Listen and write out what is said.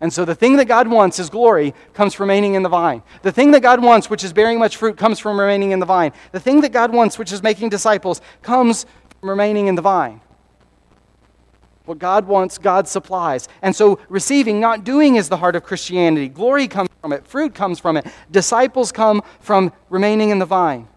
And so the thing that God wants is glory comes from remaining in the vine. The thing that God wants, which is bearing much fruit, comes from remaining in the vine. The thing that God wants, which is making disciples, comes from remaining in the vine. What God wants, God supplies. And so receiving, not doing, is the heart of Christianity. Glory comes from it, fruit comes from it, disciples come from remaining in the vine.